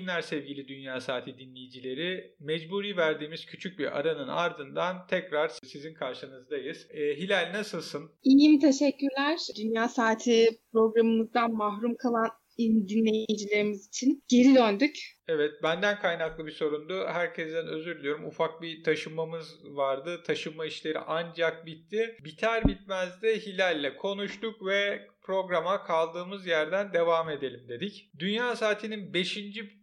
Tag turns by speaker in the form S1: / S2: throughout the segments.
S1: günler sevgili Dünya Saati dinleyicileri. Mecburi verdiğimiz küçük bir aranın ardından tekrar sizin karşınızdayız. E, Hilal nasılsın?
S2: İyiyim teşekkürler. Dünya Saati programımızdan mahrum kalan dinleyicilerimiz için geri döndük.
S1: Evet benden kaynaklı bir sorundu. Herkesten özür diliyorum. Ufak bir taşınmamız vardı. Taşınma işleri ancak bitti. Biter bitmez de Hilal'le konuştuk ve programa kaldığımız yerden devam edelim dedik. Dünya Saati'nin 5.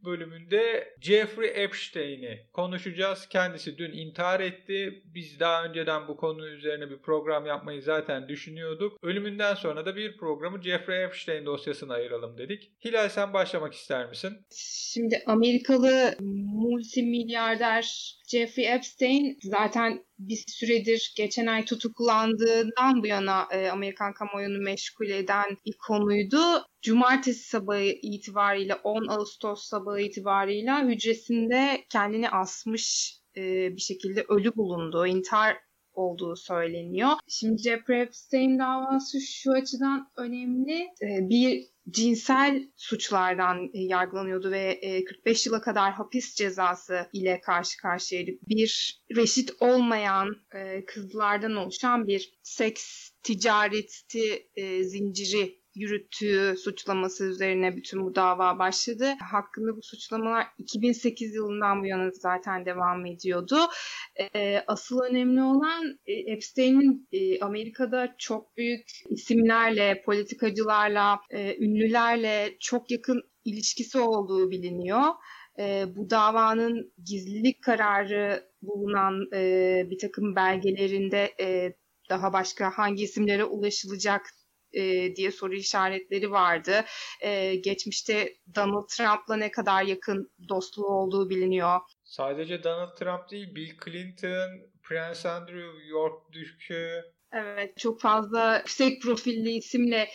S1: bölümünde Jeffrey Epstein'i konuşacağız. Kendisi dün intihar etti. Biz daha önceden bu konu üzerine bir program yapmayı zaten düşünüyorduk. Ölümünden sonra da bir programı Jeffrey Epstein dosyasına ayıralım dedik. Hilal sen başlamak ister misin?
S2: Şimdi Amerikalı multimilyarder Jeffrey Epstein zaten bir süredir geçen ay tutuklandığından bu yana e, Amerikan kamuoyunu meşgul eden bir konuydu. Cumartesi sabahı itibariyle 10 Ağustos sabahı itibariyle hücresinde kendini asmış e, bir şekilde ölü bulundu. İntihar olduğu söyleniyor. Şimdi Jeffrey Epstein davası şu açıdan önemli. E, bir cinsel suçlardan e, yargılanıyordu ve 45 e, yıla kadar hapis cezası ile karşı karşıyaydı. Bir reşit olmayan e, kızlardan oluşan bir seks ticareti zinciri yürüttüğü suçlaması üzerine bütün bu dava başladı. Hakkında bu suçlamalar 2008 yılından bu yana zaten devam ediyordu. E, asıl önemli olan e, Epstein'in e, Amerika'da çok büyük isimlerle, politikacılarla, e, ünlülerle çok yakın ilişkisi olduğu biliniyor. E, bu davanın gizlilik kararı bulunan e, bir takım belgelerinde e, daha başka hangi isimlere ulaşılacak e, diye soru işaretleri vardı. E, geçmişte Donald Trump'la ne kadar yakın dostluğu olduğu biliniyor.
S1: Sadece Donald Trump değil, Bill Clinton, Prince Andrew, York Dükü.
S2: Evet, çok fazla yüksek profilli isimle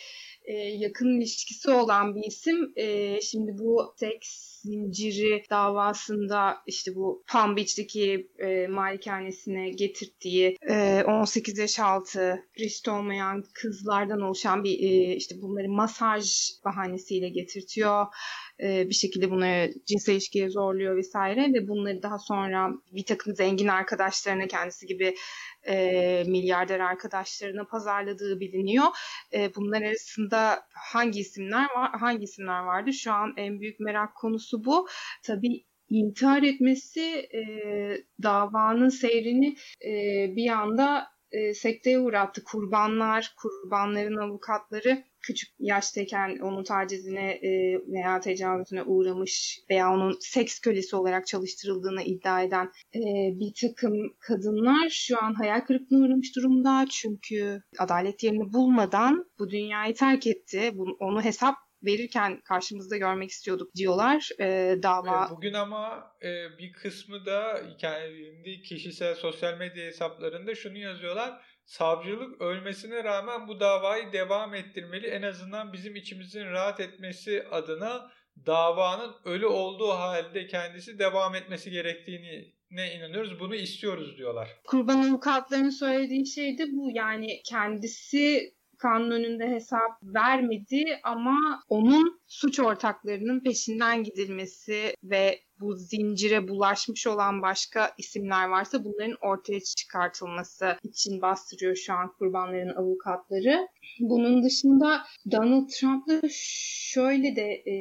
S2: e, yakın ilişkisi olan bir isim. E, şimdi bu seks zinciri davasında işte bu Palm Beach'teki e, malikanesine getirdiği e, 18 yaş altı reşit olmayan kızlardan oluşan bir e, işte bunları masaj bahanesiyle getirtiyor. E, bir şekilde bunları cinsel ilişkiye zorluyor vesaire ve bunları daha sonra bir takım zengin arkadaşlarına kendisi gibi e, milyarder arkadaşlarına pazarladığı biliniyor. E, bunlar arasında hangi isimler var, hangi isimler vardı? Şu an en büyük merak konusu bu. Tabii intihar etmesi e, davanın seyrini e, bir anda e, sekteye uğrattı. Kurbanlar, kurbanların avukatları küçük yaştayken onun tacizine e, veya tecavüzüne uğramış veya onun seks kölesi olarak çalıştırıldığını iddia eden e, bir takım kadınlar şu an hayal kırıklığına uğramış durumda. Çünkü adalet yerini bulmadan bu dünyayı terk etti. Bunu, onu hesap verirken karşımızda görmek istiyorduk diyorlar e, dava.
S1: Bugün ama e, bir kısmı da kendi kişisel sosyal medya hesaplarında şunu yazıyorlar. Savcılık ölmesine rağmen bu davayı devam ettirmeli. En azından bizim içimizin rahat etmesi adına davanın ölü olduğu halde kendisi devam etmesi gerektiğini ne inanıyoruz bunu istiyoruz diyorlar.
S2: Kurban avukatlarının söylediği şey de bu yani kendisi kanun önünde hesap vermedi ama onun suç ortaklarının peşinden gidilmesi ve bu zincire bulaşmış olan başka isimler varsa bunların ortaya çıkartılması için bastırıyor şu an kurbanların avukatları. Bunun dışında Donald Trump'la şöyle de e,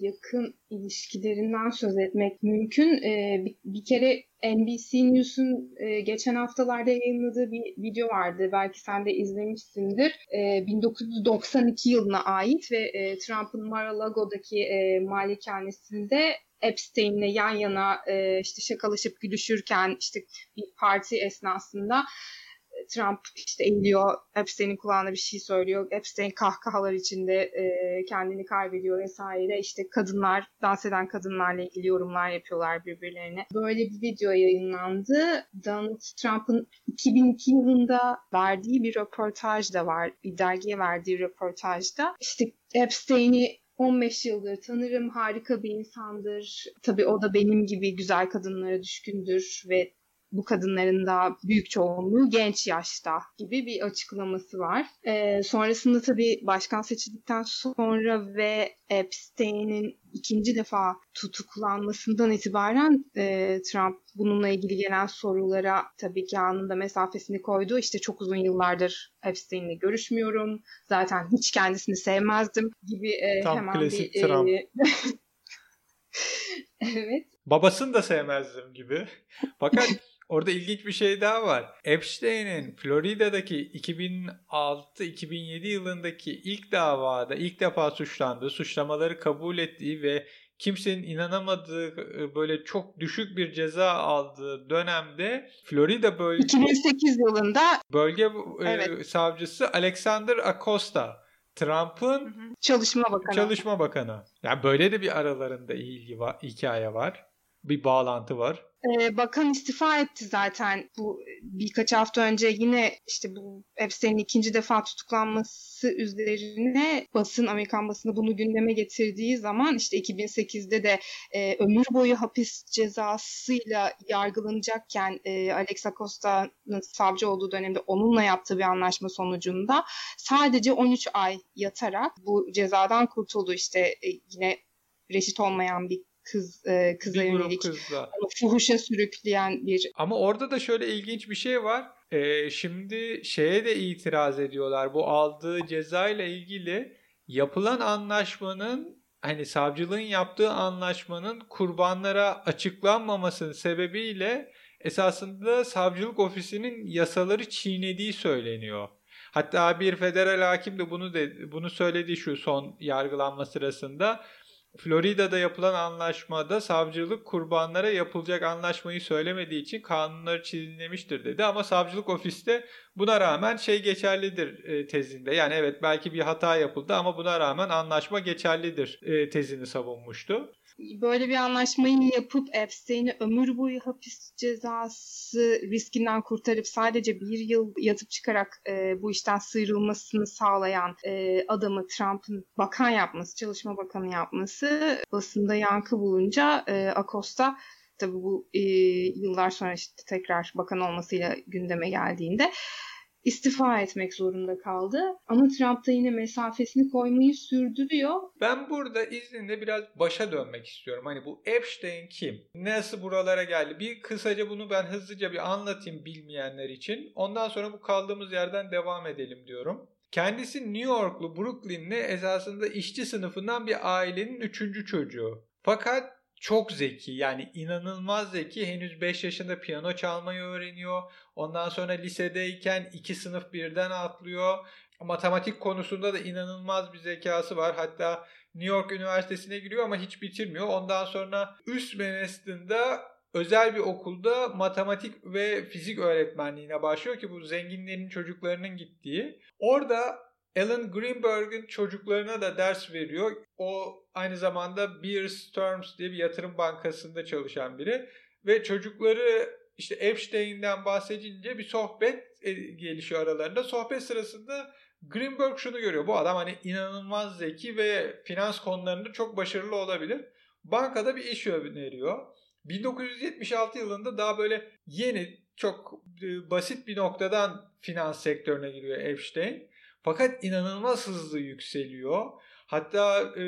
S2: yakın ilişkilerinden söz etmek mümkün. E, bir, bir kere NBC News'un e, geçen haftalarda yayınladığı bir video vardı. Belki sen de izlemişsindir. E, 1992 yılına ait ve e, Trump'ın Mar-a-Lago'daki e, malikanesinde Epstein'le yan yana e, işte şakalaşıp gülüşürken işte bir parti esnasında e, Trump işte eğiliyor, Epstein'in kulağına bir şey söylüyor. Epstein kahkahalar içinde e, kendini kaybediyor vesaire. İşte kadınlar, dans eden kadınlarla ilgili yorumlar yapıyorlar birbirlerine. Böyle bir video yayınlandı. Donald Trump'ın 2002 yılında verdiği bir röportaj da var. Bir dergiye verdiği röportajda. İşte Epstein'i 15 yıldır tanırım. Harika bir insandır. Tabii o da benim gibi güzel kadınlara düşkündür ve bu kadınların da büyük çoğunluğu genç yaşta gibi bir açıklaması var. E, sonrasında tabii başkan seçildikten sonra ve Epstein'in ikinci defa tutuklanmasından itibaren e, Trump bununla ilgili gelen sorulara tabii ki anında mesafesini koydu. İşte çok uzun yıllardır Epstein'le görüşmüyorum. Zaten hiç kendisini sevmezdim gibi e,
S1: Tam
S2: hemen
S1: klasik
S2: bir...
S1: Trump.
S2: E, evet.
S1: Babasını da sevmezdim gibi. Fakat orada ilginç bir şey daha var. Epstein'in Florida'daki 2006-2007 yılındaki ilk davada ilk defa suçlandığı, suçlamaları kabul ettiği ve kimsenin inanamadığı böyle çok düşük bir ceza aldığı dönemde Florida bölge
S2: 2008 yılında
S1: bölge
S2: Evet.
S1: e, savcısı Alexander Acosta Trump'ın
S2: Çalışma Bakanı.
S1: Çalışma Bakanı. Yani böyle de bir aralarında ilgi var, hikaye var. Bir bağlantı var.
S2: Ee, bakan istifa etti zaten. Bu birkaç hafta önce yine işte bu Epstein'in ikinci defa tutuklanması üzerine basın Amerikan basını bunu gündeme getirdiği zaman işte 2008'de de e, ömür boyu hapis cezasıyla yargılanacakken e, Alex Acosta'nın savcı olduğu dönemde onunla yaptığı bir anlaşma sonucunda sadece 13 ay yatarak bu cezadan kurtuldu. İşte e, yine reşit olmayan bir kız e, kıza
S1: Bir
S2: yönelik
S1: kızla.
S2: onu fuhuşa sürükleyen bir
S1: Ama orada da şöyle ilginç bir şey var. Ee, şimdi şeye de itiraz ediyorlar. Bu aldığı ceza ile ilgili yapılan anlaşmanın hani savcılığın yaptığı anlaşmanın kurbanlara açıklanmamasının sebebiyle esasında savcılık ofisinin yasaları çiğnediği söyleniyor. Hatta bir federal hakim de bunu de, bunu söyledi şu son yargılanma sırasında. Florida'da yapılan anlaşmada savcılık kurbanlara yapılacak anlaşmayı söylemediği için kanunları çiğnemiştir dedi. Ama savcılık ofiste buna rağmen şey geçerlidir e, tezinde. Yani evet belki bir hata yapıldı ama buna rağmen anlaşma geçerlidir e, tezini savunmuştu.
S2: Böyle bir anlaşmayı yapıp Epstein'i ömür boyu hapis cezası riskinden kurtarıp sadece bir yıl yatıp çıkarak e, bu işten sıyrılmasını sağlayan e, adamı Trump'ın bakan yapması, çalışma bakanı yapması basında yankı bulunca e, Acosta tabii bu e, yıllar sonra işte tekrar bakan olmasıyla gündeme geldiğinde istifa etmek zorunda kaldı. Ama Trump da yine mesafesini koymayı sürdürüyor.
S1: Ben burada izninle biraz başa dönmek istiyorum. Hani bu Epstein kim? Nasıl buralara geldi? Bir kısaca bunu ben hızlıca bir anlatayım bilmeyenler için. Ondan sonra bu kaldığımız yerden devam edelim diyorum. Kendisi New Yorklu, Brooklyn'li esasında işçi sınıfından bir ailenin üçüncü çocuğu. Fakat çok zeki yani inanılmaz zeki. Henüz 5 yaşında piyano çalmayı öğreniyor. Ondan sonra lisedeyken iki sınıf birden atlıyor. Matematik konusunda da inanılmaz bir zekası var. Hatta New York Üniversitesi'ne giriyor ama hiç bitirmiyor. Ondan sonra üst Manhattan'da özel bir okulda matematik ve fizik öğretmenliğine başlıyor ki bu zenginlerin çocuklarının gittiği. Orada Alan Greenberg'in çocuklarına da ders veriyor. O aynı zamanda Bear Stearns diye bir yatırım bankasında çalışan biri. Ve çocukları işte Epstein'den bahsedince bir sohbet e, gelişiyor aralarında. Sohbet sırasında Greenberg şunu görüyor. Bu adam hani inanılmaz zeki ve finans konularında çok başarılı olabilir. Bankada bir iş öneriyor. 1976 yılında daha böyle yeni çok e, basit bir noktadan finans sektörüne giriyor Epstein. Fakat inanılmaz hızlı yükseliyor. Hatta e,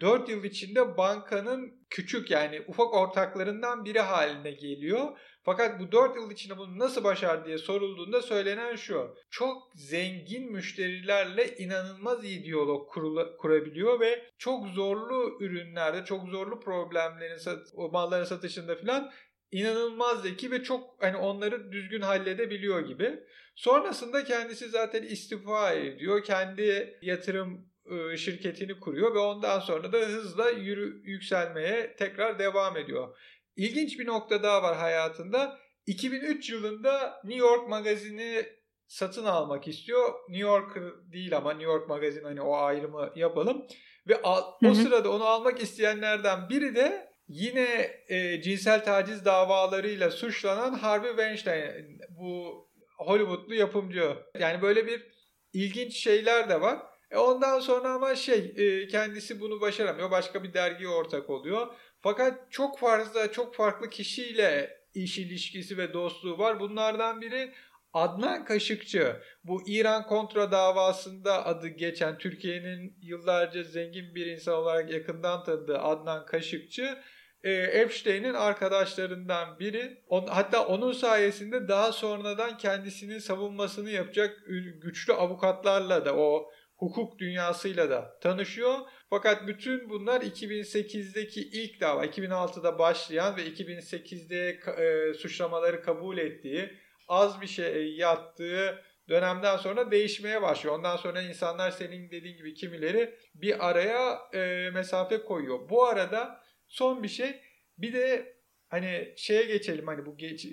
S1: 4 yıl içinde bankanın küçük yani ufak ortaklarından biri haline geliyor. Fakat bu 4 yıl içinde bunu nasıl başar diye sorulduğunda söylenen şu. Çok zengin müşterilerle inanılmaz iyi diyalog kurabiliyor ve çok zorlu ürünlerde, çok zorlu problemlerin, o malların satışında falan inanılmaz zeki ve çok hani onları düzgün halledebiliyor gibi. Sonrasında kendisi zaten istifa ediyor. Kendi yatırım şirketini kuruyor ve ondan sonra da hızla yürü, yükselmeye tekrar devam ediyor. İlginç bir nokta daha var hayatında. 2003 yılında New York magazini satın almak istiyor. New Yorker değil ama New York magazin hani o ayrımı yapalım. Ve al, o
S2: Hı
S1: sırada onu almak isteyenlerden biri de yine e, cinsel taciz davalarıyla suçlanan Harvey Weinstein. Bu Hollywoodlu yapımcı. Yani böyle bir ilginç şeyler de var. E ondan sonra ama şey e, kendisi bunu başaramıyor. Başka bir dergiye ortak oluyor. Fakat çok fazla çok farklı kişiyle iş ilişkisi ve dostluğu var. Bunlardan biri Adnan Kaşıkçı bu İran kontra davasında adı geçen Türkiye'nin yıllarca zengin bir insan olarak yakından tanıdığı Adnan Kaşıkçı e, Epstein'in arkadaşlarından biri. On, hatta onun sayesinde daha sonradan kendisinin savunmasını yapacak güçlü avukatlarla da o hukuk dünyasıyla da tanışıyor. Fakat bütün bunlar 2008'deki ilk dava, 2006'da başlayan ve 2008'de e, suçlamaları kabul ettiği, az bir şey yattığı dönemden sonra değişmeye başlıyor. Ondan sonra insanlar senin dediğin gibi kimileri bir araya e, mesafe koyuyor. Bu arada son bir şey bir de hani şeye geçelim hani bu genç,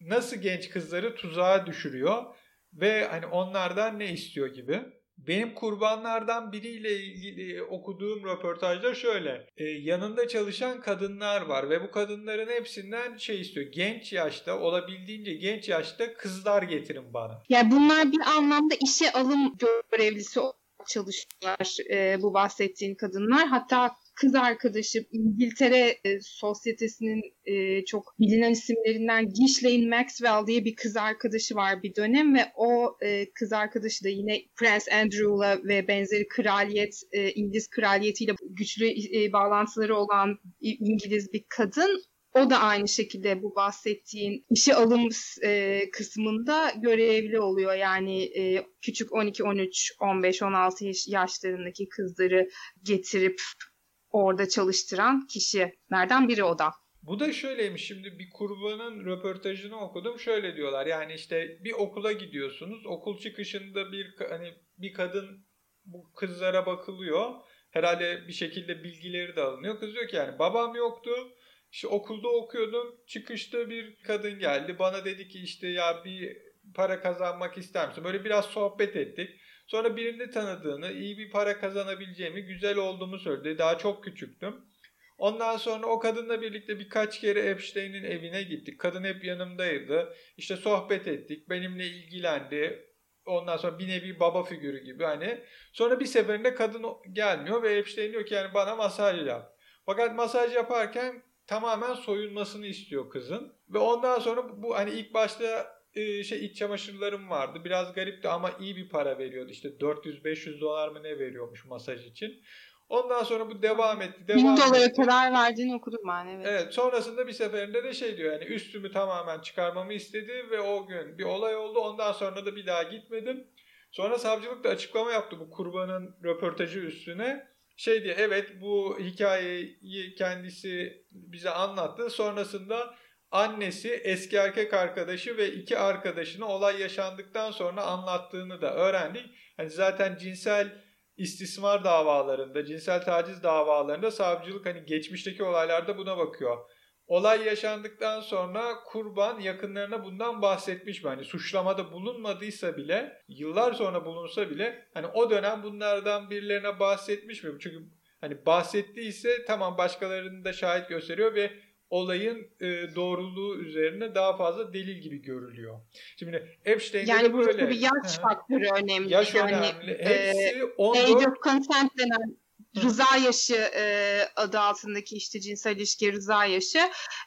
S1: nasıl genç kızları tuzağa düşürüyor ve hani onlardan ne istiyor gibi. Benim kurbanlardan biriyle ilgili okuduğum röportajda şöyle. E, yanında çalışan kadınlar var ve bu kadınların hepsinden şey istiyor. Genç yaşta olabildiğince genç yaşta kızlar getirin bana.
S2: Yani bunlar bir anlamda işe alım görevlisi çalışıyorlar e, bu bahsettiğin kadınlar. Hatta kız arkadaşı İngiltere e, sosyetesinin e, çok bilinen isimlerinden Ghislaine Maxwell diye bir kız arkadaşı var bir dönem ve o e, kız arkadaşı da yine Prince Andrew'la ve benzeri kraliyet e, İngiliz kraliyetiyle güçlü e, bağlantıları olan İngiliz bir kadın. O da aynı şekilde bu bahsettiğin işe alım e, kısmında görevli oluyor. Yani e, küçük 12, 13, 15, 16 yaşlarındaki kızları getirip orada çalıştıran kişilerden biri o da.
S1: Bu da şöyleymiş. Şimdi bir kurbanın röportajını okudum. Şöyle diyorlar. Yani işte bir okula gidiyorsunuz. Okul çıkışında bir hani bir kadın bu kızlara bakılıyor. Herhalde bir şekilde bilgileri de alınıyor. Kız diyor ki yani babam yoktu. İşte okulda okuyordum. Çıkışta bir kadın geldi. Bana dedi ki işte ya bir para kazanmak ister misin? Böyle biraz sohbet ettik Sonra birini tanıdığını, iyi bir para kazanabileceğimi, güzel olduğumu söyledi. Daha çok küçüktüm. Ondan sonra o kadınla birlikte birkaç kere Epstein'in evine gittik. Kadın hep yanımdaydı. İşte sohbet ettik. Benimle ilgilendi. Ondan sonra bir nevi baba figürü gibi hani. Sonra bir seferinde kadın gelmiyor ve Epstein diyor ki yani bana masaj yap. Fakat masaj yaparken tamamen soyunmasını istiyor kızın. Ve ondan sonra bu hani ilk başta e, şey iç çamaşırlarım vardı. Biraz garipti ama iyi bir para veriyordu. İşte 400-500 dolar mı ne veriyormuş masaj için. Ondan sonra bu devam etti. Devam
S2: 1000 dolara kadar verdiğini okudum ben evet.
S1: Evet sonrasında bir seferinde de şey diyor yani üstümü tamamen çıkarmamı istedi ve o gün bir olay oldu. Ondan sonra da bir daha gitmedim. Sonra savcılık da açıklama yaptı bu kurbanın röportajı üstüne. Şey diye evet bu hikayeyi kendisi bize anlattı. Sonrasında annesi, eski erkek arkadaşı ve iki arkadaşını olay yaşandıktan sonra anlattığını da öğrendik. Hani zaten cinsel istismar davalarında, cinsel taciz davalarında savcılık hani geçmişteki olaylarda buna bakıyor. Olay yaşandıktan sonra kurban yakınlarına bundan bahsetmiş mi? Hani suçlamada bulunmadıysa bile, yıllar sonra bulunsa bile hani o dönem bunlardan birilerine bahsetmiş mi? Çünkü hani bahsettiyse tamam başkalarını da şahit gösteriyor ve olayın e, doğruluğu üzerine daha fazla delil gibi görülüyor. Şimdi Epstein'de
S2: yani
S1: de böyle.
S2: Yani bir yaş faktörü önemli.
S1: Yaş
S2: yani,
S1: önemli. Hepsi e, 14...
S2: Age of consent denen rıza yaşı e, adı altındaki işte cinsel ilişki rıza yaşı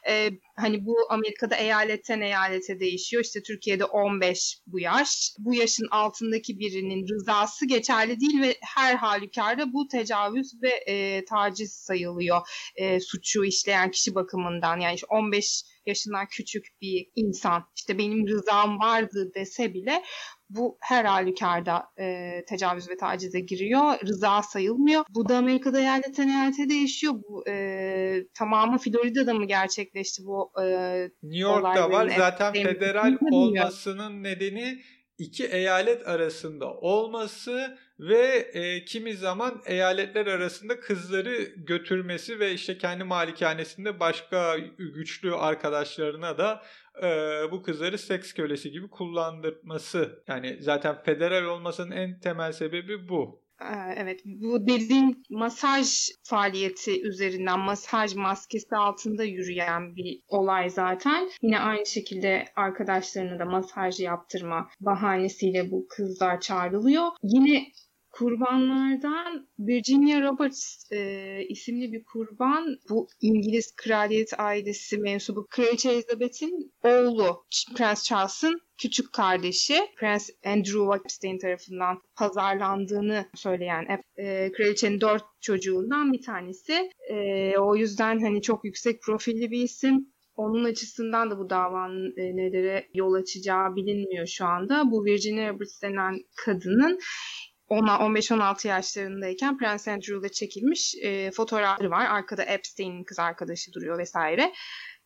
S2: e, hani bu Amerika'da eyaletten eyalete değişiyor. İşte Türkiye'de 15 bu yaş. Bu yaşın altındaki birinin rızası geçerli değil ve her halükarda bu tecavüz ve e, taciz sayılıyor e, suçu işleyen kişi bakımından. Yani işte 15 yaşından küçük bir insan işte benim rızam vardı dese bile bu her halükarda e, tecavüz ve tacize giriyor. Rıza sayılmıyor. Bu da Amerika'da eyaletten eyalete değişiyor. Bu e, tamamı Florida'da mı gerçekleşti bu e,
S1: New York'ta var. Zaten federal olmasının nedeni iki eyalet arasında olması ve e, kimi zaman eyaletler arasında kızları götürmesi ve işte kendi malikanesinde başka güçlü arkadaşlarına da e, bu kızları seks kölesi gibi kullandırması. Yani zaten federal olmasının en temel sebebi bu.
S2: Evet bu dediğin masaj faaliyeti üzerinden masaj maskesi altında yürüyen bir olay zaten. Yine aynı şekilde arkadaşlarına da masaj yaptırma bahanesiyle bu kızlar çağrılıyor. Yine kurbanlardan Virginia Roberts e, isimli bir kurban bu İngiliz kraliyet ailesi mensubu Kraliçe Elizabeth'in oğlu Prens Charles'ın küçük kardeşi Prens Andrew Epstein tarafından pazarlandığını söyleyen e, kraliçenin dört çocuğundan bir tanesi. E, o yüzden hani çok yüksek profilli bir isim. Onun açısından da bu davanın e, nelere yol açacağı bilinmiyor şu anda. Bu Virginia Roberts denen kadının 15-16 yaşlarındayken Prince Andrew'da çekilmiş e, fotoğrafları var. Arkada Epstein'in kız arkadaşı duruyor vesaire.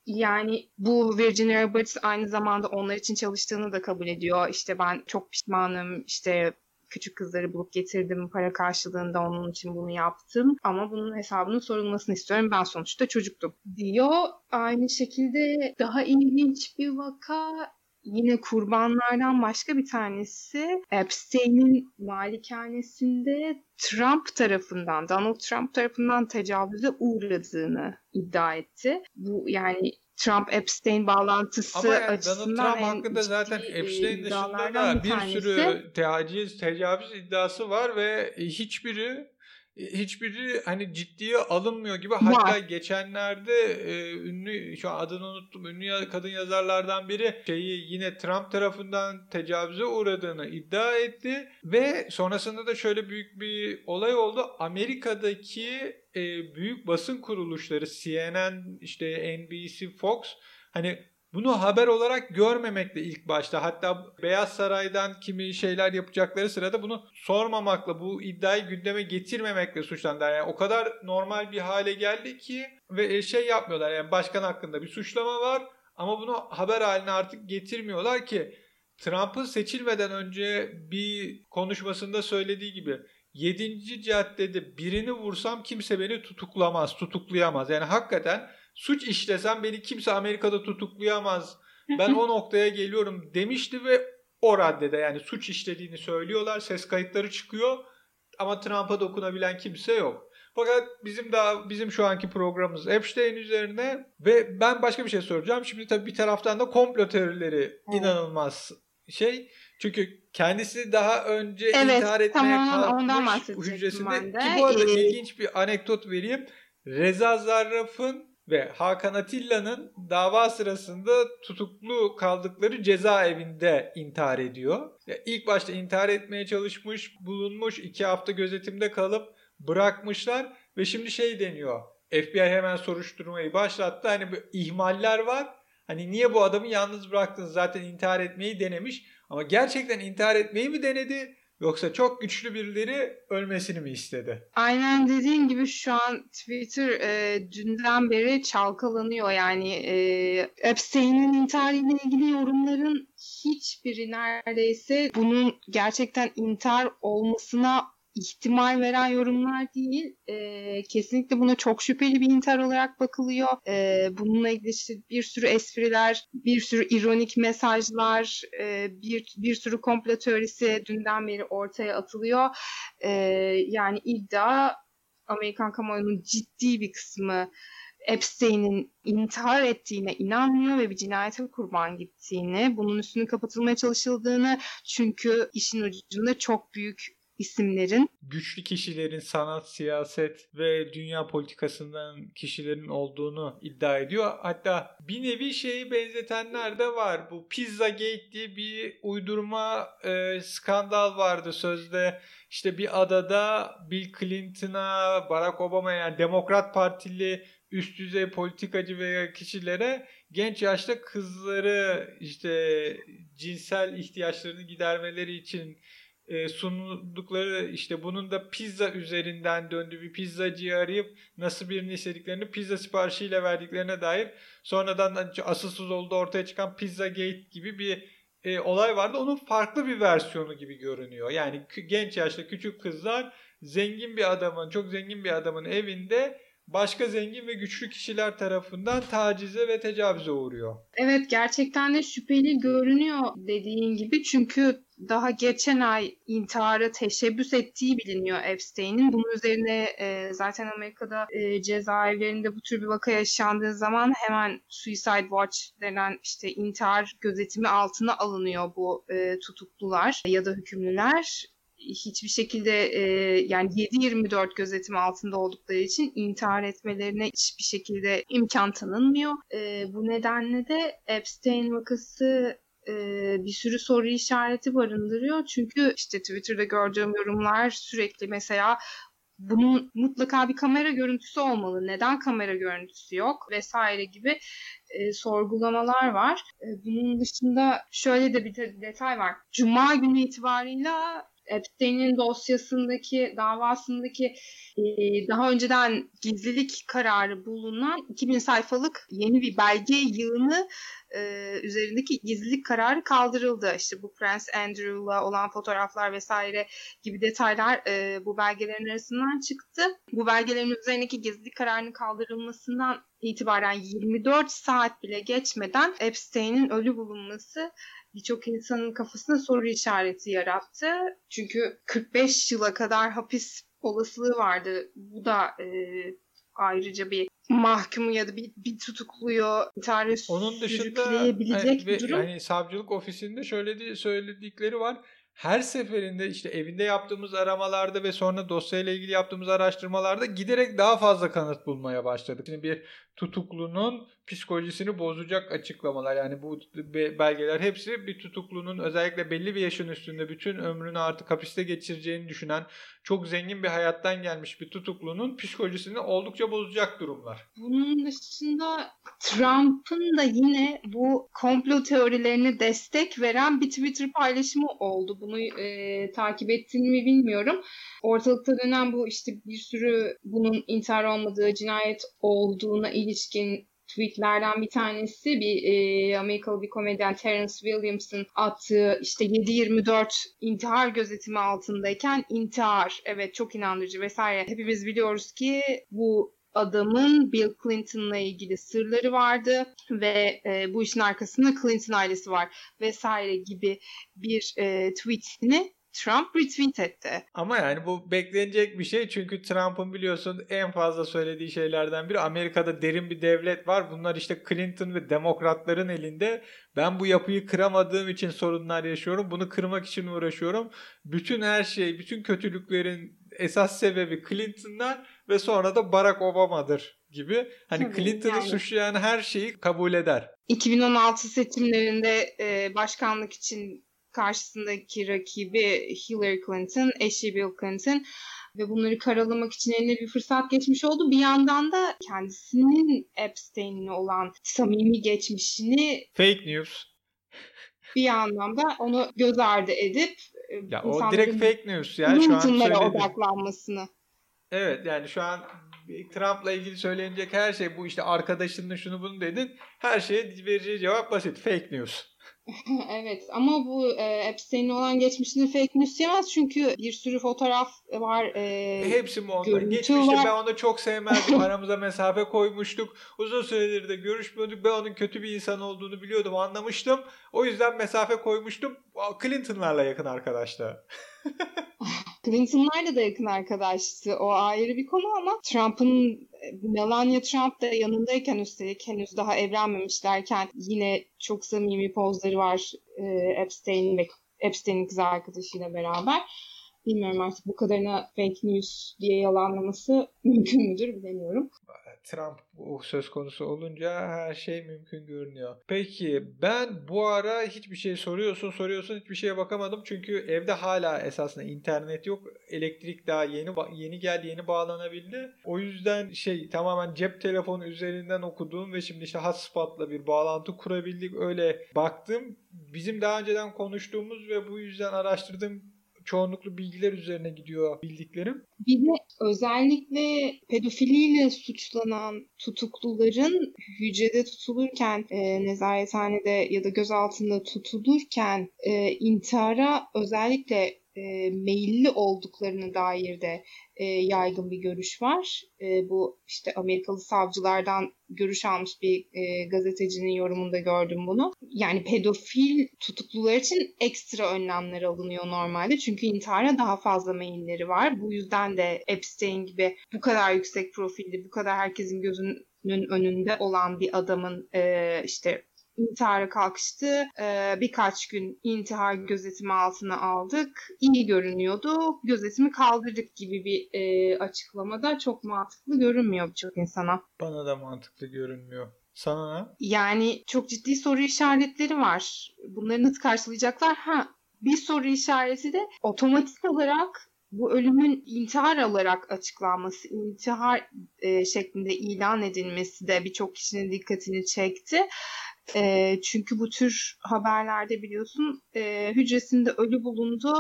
S2: Yani bu Virginia Roberts aynı zamanda onlar için çalıştığını da kabul ediyor. İşte ben çok pişmanım, işte küçük kızları bulup getirdim para karşılığında onun için bunu yaptım ama bunun hesabının sorulmasını istiyorum ben sonuçta çocuktum diyor. Aynı şekilde daha ilginç bir vaka yine kurbanlardan başka bir tanesi Epstein'in malikanesinde Trump tarafından, Donald Trump tarafından tecavüze uğradığını iddia etti. Bu yani Trump Epstein bağlantısı
S1: Ama yani
S2: açısından
S1: Donald Trump hakkında zaten
S2: e,
S1: Epstein dışında da bir,
S2: tanesi.
S1: sürü taciz, tecavüz iddiası var ve hiçbiri hiçbiri hani ciddiye alınmıyor gibi. Hatta geçenlerde e, ünlü şu an adını unuttum. Ünlü kadın yazarlardan biri şeyi yine Trump tarafından tecavüze uğradığını iddia etti ve sonrasında da şöyle büyük bir olay oldu. Amerika'daki e, büyük basın kuruluşları CNN, işte NBC, Fox hani bunu haber olarak görmemekle ilk başta hatta Beyaz Saray'dan kimi şeyler yapacakları sırada bunu sormamakla bu iddiayı gündeme getirmemekle suçlandılar. Yani o kadar normal bir hale geldi ki ve e, şey yapmıyorlar yani başkan hakkında bir suçlama var ama bunu haber haline artık getirmiyorlar ki Trump'ın seçilmeden önce bir konuşmasında söylediği gibi 7. caddede birini vursam kimse beni tutuklamaz, tutuklayamaz. Yani hakikaten suç işlesem beni kimse Amerika'da tutuklayamaz. Ben o noktaya geliyorum demişti ve o raddede yani suç işlediğini söylüyorlar. Ses kayıtları çıkıyor ama Trump'a dokunabilen kimse yok. Fakat bizim daha bizim şu anki programımız Epstein üzerine ve ben başka bir şey soracağım. Şimdi tabii bir taraftan da komplo teorileri inanılmaz şey. Çünkü kendisi daha önce evet, intihar etmeye kalkmış hücresinde. Ki bu arada ee... ilginç bir anekdot vereyim. Reza Zarraf'ın ve Hakan Atilla'nın dava sırasında tutuklu kaldıkları cezaevinde intihar ediyor. Ya ilk başta intihar etmeye çalışmış, bulunmuş, iki hafta gözetimde kalıp bırakmışlar ve şimdi şey deniyor. FBI hemen soruşturmayı başlattı. Hani bir ihmaller var. Hani niye bu adamı yalnız bıraktınız? Zaten intihar etmeyi denemiş. Ama gerçekten intihar etmeyi mi denedi? Yoksa çok güçlü birileri ölmesini mi istedi?
S2: Aynen dediğin gibi şu an Twitter e, dünden beri çalkalanıyor. Yani e, Epstein'in intihariyle ilgili yorumların hiçbiri neredeyse bunun gerçekten intihar olmasına ihtimal veren yorumlar değil. E, kesinlikle buna çok şüpheli bir intihar olarak bakılıyor. E, bununla ilgili işte bir sürü espriler, bir sürü ironik mesajlar, e, bir, bir sürü komplo teorisi dünden beri ortaya atılıyor. E, yani iddia Amerikan kamuoyunun ciddi bir kısmı Epstein'in intihar ettiğine inanmıyor ve bir cinayete kurban gittiğini, bunun üstünün kapatılmaya çalışıldığını çünkü işin ucunda çok büyük isimlerin.
S1: Güçlü kişilerin sanat, siyaset ve dünya politikasından kişilerin olduğunu iddia ediyor. Hatta bir nevi şeyi benzetenler de var. Bu Pizza Gate diye bir uydurma e, skandal vardı sözde. İşte bir adada Bill Clinton'a, Barack Obama'ya yani Demokrat Partili üst düzey politikacı veya kişilere genç yaşta kızları işte cinsel ihtiyaçlarını gidermeleri için e, sundukları işte bunun da pizza üzerinden döndü bir pizzacıyı arayıp nasıl birini istediklerini pizza siparişiyle verdiklerine dair sonradan asılsız oldu ortaya çıkan pizza gate gibi bir e, olay vardı. Onun farklı bir versiyonu gibi görünüyor. Yani genç yaşta küçük kızlar zengin bir adamın, çok zengin bir adamın evinde başka zengin ve güçlü kişiler tarafından tacize ve tecavüze uğruyor.
S2: Evet gerçekten de şüpheli görünüyor dediğin gibi çünkü daha geçen ay intihara teşebbüs ettiği biliniyor Epstein'in. Bunun üzerine e, zaten Amerika'da e, cezaevlerinde bu tür bir vaka yaşandığı zaman hemen Suicide Watch denen işte intihar gözetimi altına alınıyor bu e, tutuklular ya da hükümlüler hiçbir şekilde e, yani 7-24 gözetim altında oldukları için intihar etmelerine hiçbir şekilde imkan tanınmıyor. E, bu nedenle de Epstein vakası e, bir sürü soru işareti barındırıyor. Çünkü işte Twitter'da gördüğüm yorumlar sürekli mesela bunun mutlaka bir kamera görüntüsü olmalı. Neden kamera görüntüsü yok vesaire gibi e, sorgulamalar var. E, bunun dışında şöyle de bir de detay var. Cuma günü itibarıyla Epstein'in dosyasındaki davasındaki e, daha önceden gizlilik kararı bulunan 2000 sayfalık yeni bir belge yığını e, üzerindeki gizlilik kararı kaldırıldı. İşte bu Prince Andrew'la olan fotoğraflar vesaire gibi detaylar e, bu belgelerin arasından çıktı. Bu belgelerin üzerindeki gizlilik kararının kaldırılmasından itibaren 24 saat bile geçmeden Epstein'in ölü bulunması birçok insanın kafasında soru işareti yarattı. Çünkü 45 yıla kadar hapis olasılığı vardı. Bu da e, ayrıca bir mahkumu ya da bir, bir tutukluyu intihara
S1: Onun dışında
S2: sürükleyebilecek bir durum.
S1: Yani savcılık ofisinde şöyle söyledikleri var her seferinde işte evinde yaptığımız aramalarda ve sonra dosyayla ilgili yaptığımız araştırmalarda giderek daha fazla kanıt bulmaya başladık. Şimdi bir tutuklunun psikolojisini bozacak açıklamalar yani bu belgeler hepsi bir tutuklunun özellikle belli bir yaşın üstünde bütün ömrünü artık hapiste geçireceğini düşünen çok zengin bir hayattan gelmiş bir tutuklunun psikolojisini oldukça bozacak durumlar.
S2: Bunun dışında Trump'ın da yine bu komplo teorilerine destek veren bir Twitter paylaşımı oldu. Bunu e, takip ettiğini mi bilmiyorum. Ortalıkta dönen bu işte bir sürü bunun intihar olmadığı, cinayet olduğuna ilişkin tweetlerden bir tanesi bir e, Amerikalı bir komedyen Terence Williams'ın attığı işte 7-24 intihar gözetimi altındayken intihar evet çok inandırıcı vesaire. Hepimiz biliyoruz ki bu adamın Bill Clinton'la ilgili sırları vardı ve e, bu işin arkasında Clinton ailesi var vesaire gibi bir e, tweetini Trump retweet etti.
S1: Ama yani bu beklenecek bir şey çünkü Trump'ın biliyorsun en fazla söylediği şeylerden biri Amerika'da derin bir devlet var. Bunlar işte Clinton ve demokratların elinde. Ben bu yapıyı kıramadığım için sorunlar yaşıyorum. Bunu kırmak için uğraşıyorum. Bütün her şey, bütün kötülüklerin esas sebebi Clinton'lar ve sonra da Barack Obama'dır gibi. Hani Clinton'ı yani. suçlayan her şeyi kabul eder.
S2: 2016 seçimlerinde e, başkanlık için karşısındaki rakibi Hillary Clinton, eşi Bill Clinton ve bunları karalamak için eline bir fırsat geçmiş oldu. Bir yandan da kendisinin Epstein'le olan samimi geçmişini
S1: fake news
S2: bir yandan da onu göz ardı edip
S1: e, ya o direkt fake news ya şu an
S2: odaklanmasını.
S1: Evet yani şu an Trump'la ilgili söylenecek her şey bu işte arkadaşının şunu bunu dedin. Her şeye vereceği cevap basit. Fake news.
S2: evet ama bu e, Epstein'in olan geçmişini fake news diyemez çünkü bir sürü fotoğraf var. E,
S1: Hepsi mi ondan? Geçmişte var. ben onu çok sevmezdim. Aramıza mesafe koymuştuk. Uzun süredir de görüşmüyorduk. Ben onun kötü bir insan olduğunu biliyordum, anlamıştım. O yüzden mesafe koymuştum. Clinton'larla yakın arkadaştı.
S2: Clinton'larla da yakın arkadaştı. O ayrı bir konu ama Trump'ın Melania Trump da yanındayken üstelik henüz daha evlenmemişlerken yine çok samimi pozları var e, Epstein ve Epstein'in kız arkadaşıyla beraber. Bilmiyorum artık bu kadarına fake news diye yalanlaması mümkün müdür bilemiyorum.
S1: Trump söz konusu olunca her şey mümkün görünüyor. Peki ben bu ara hiçbir şey soruyorsun soruyorsun hiçbir şeye bakamadım. Çünkü evde hala esasında internet yok. Elektrik daha yeni yeni geldi yeni bağlanabildi. O yüzden şey tamamen cep telefonu üzerinden okuduğum ve şimdi işte hotspot'la bir bağlantı kurabildik. Öyle baktım. Bizim daha önceden konuştuğumuz ve bu yüzden araştırdığım çoğunluklu bilgiler üzerine gidiyor bildiklerim.
S2: Bir de özellikle pedofiliyle suçlanan tutukluların hücrede tutulurken, e, nezarethanede ya da gözaltında tutulurken e, intihara özellikle e, meyilli olduklarını dair de e, yaygın bir görüş var. E, bu işte Amerikalı savcılardan görüş almış bir e, gazetecinin yorumunda gördüm bunu. Yani pedofil tutuklular için ekstra önlemler alınıyor normalde. Çünkü intihara daha fazla meyilleri var. Bu yüzden de Epstein gibi bu kadar yüksek profilli, bu kadar herkesin gözünün önünde olan bir adamın e, işte intihara kalkıştı. Ee, birkaç gün intihar gözetimi altına aldık. İyi görünüyordu. Gözetimi kaldırdık gibi bir e, açıklamada çok mantıklı görünmüyor birçok insana.
S1: Bana da mantıklı görünmüyor. Sana ne?
S2: Yani çok ciddi soru işaretleri var. Bunları nasıl karşılayacaklar? Ha bir soru işareti de otomatik olarak bu ölümün intihar olarak açıklanması, intihar e, şeklinde ilan edilmesi de birçok kişinin dikkatini çekti. E, çünkü bu tür haberlerde biliyorsun e, hücresinde ölü bulundu,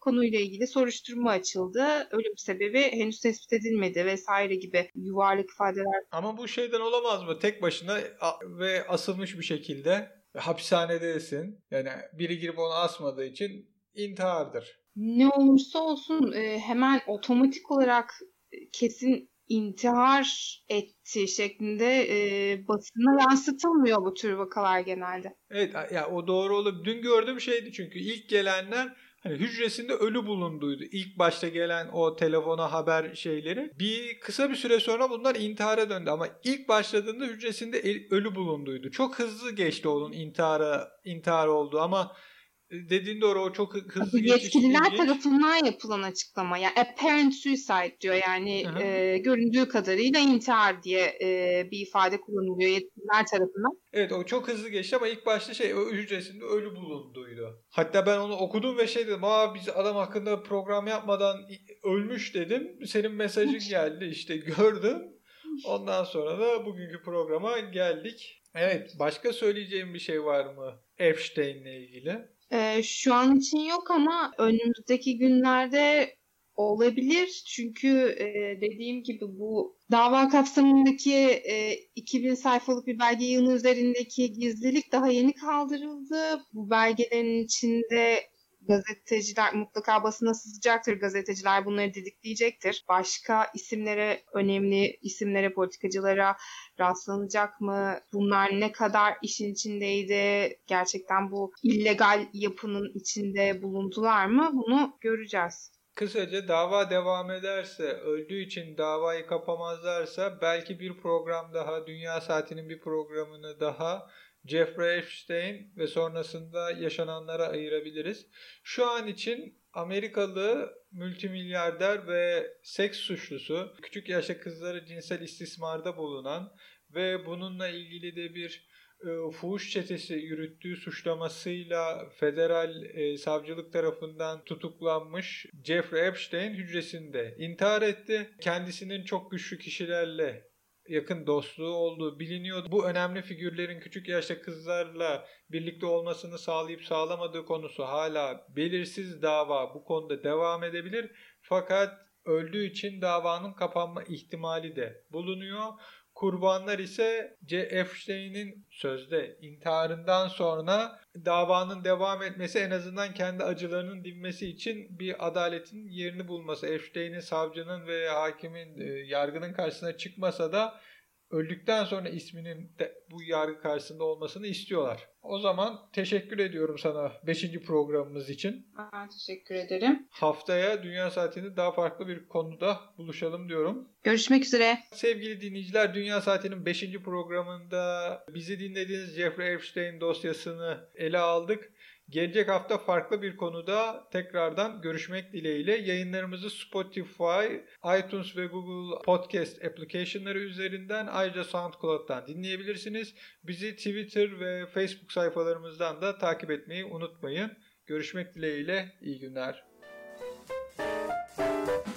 S2: konuyla ilgili soruşturma açıldı. Ölüm sebebi henüz tespit edilmedi vesaire gibi yuvarlak ifadeler.
S1: Ama bu şeyden olamaz mı? Tek başına ve asılmış bir şekilde hapishanedesin. Yani biri girip onu asmadığı için intihardır.
S2: Ne olursa olsun hemen otomatik olarak kesin intihar etti şeklinde e, basına yansıtılmıyor bu tür vakalar genelde.
S1: Evet ya o doğru olup dün gördüğüm şeydi çünkü ilk gelenler hani hücresinde ölü bulunduydu. İlk başta gelen o telefona haber şeyleri. Bir kısa bir süre sonra bunlar intihara döndü ama ilk başladığında hücresinde ölü bulunduydu. Çok hızlı geçti onun intihara intihar oldu ama dediğin doğru o çok hızlı.
S2: Yetkililer tarafından yapılan açıklama. Yani apparent suicide diyor yani e, göründüğü kadarıyla intihar diye e, bir ifade kullanılıyor yetkililer tarafından.
S1: Evet o çok hızlı geçti ama ilk başta şey o hücresinde ölü bulunduydu. Hatta ben onu okudum ve şey dedim aa biz adam hakkında program yapmadan ölmüş dedim. Senin mesajın geldi işte gördüm. Ondan sonra da bugünkü programa geldik. Evet başka söyleyeceğim bir şey var mı Epstein'le ilgili?
S2: Ee, şu an için yok ama önümüzdeki günlerde olabilir. Çünkü e, dediğim gibi bu dava kapsamındaki e, 2000 sayfalık bir belge yığını üzerindeki gizlilik daha yeni kaldırıldı. Bu belgelerin içinde gazeteciler mutlaka basına sızacaktır. Gazeteciler bunları didikleyecektir. Başka isimlere, önemli isimlere, politikacılara rastlanacak mı? Bunlar ne kadar işin içindeydi? Gerçekten bu illegal yapının içinde bulundular mı? Bunu göreceğiz.
S1: Kısaca dava devam ederse, öldüğü için davayı kapamazlarsa belki bir program daha, Dünya Saati'nin bir programını daha Jeffrey Epstein ve sonrasında yaşananlara ayırabiliriz. Şu an için Amerikalı multimilyarder ve seks suçlusu, küçük yaşta kızları cinsel istismarda bulunan ve bununla ilgili de bir e, fuhuş çetesi yürüttüğü suçlamasıyla federal e, savcılık tarafından tutuklanmış Jeffrey Epstein hücresinde intihar etti. Kendisinin çok güçlü kişilerle yakın dostluğu olduğu biliniyordu. Bu önemli figürlerin küçük yaşta kızlarla birlikte olmasını sağlayıp sağlamadığı konusu hala belirsiz dava bu konuda devam edebilir. Fakat öldüğü için davanın kapanma ihtimali de bulunuyor. Kurbanlar ise C. Epstein'in sözde intiharından sonra davanın devam etmesi en azından kendi acılarının dinmesi için bir adaletin yerini bulması. Epstein'in savcının ve hakimin e, yargının karşısına çıkmasa da öldükten sonra isminin de bu yargı karşısında olmasını istiyorlar. O zaman teşekkür ediyorum sana 5. programımız için.
S2: Ben teşekkür ederim.
S1: Haftaya Dünya Saati'nde daha farklı bir konuda buluşalım diyorum.
S2: Görüşmek üzere.
S1: Sevgili dinleyiciler Dünya Saati'nin 5. programında bizi dinlediğiniz Jeffrey Epstein dosyasını ele aldık. Gelecek hafta farklı bir konuda tekrardan görüşmek dileğiyle yayınlarımızı Spotify, iTunes ve Google Podcast application'ları üzerinden ayrıca SoundCloud'dan dinleyebilirsiniz. Bizi Twitter ve Facebook sayfalarımızdan da takip etmeyi unutmayın. Görüşmek dileğiyle iyi günler. Müzik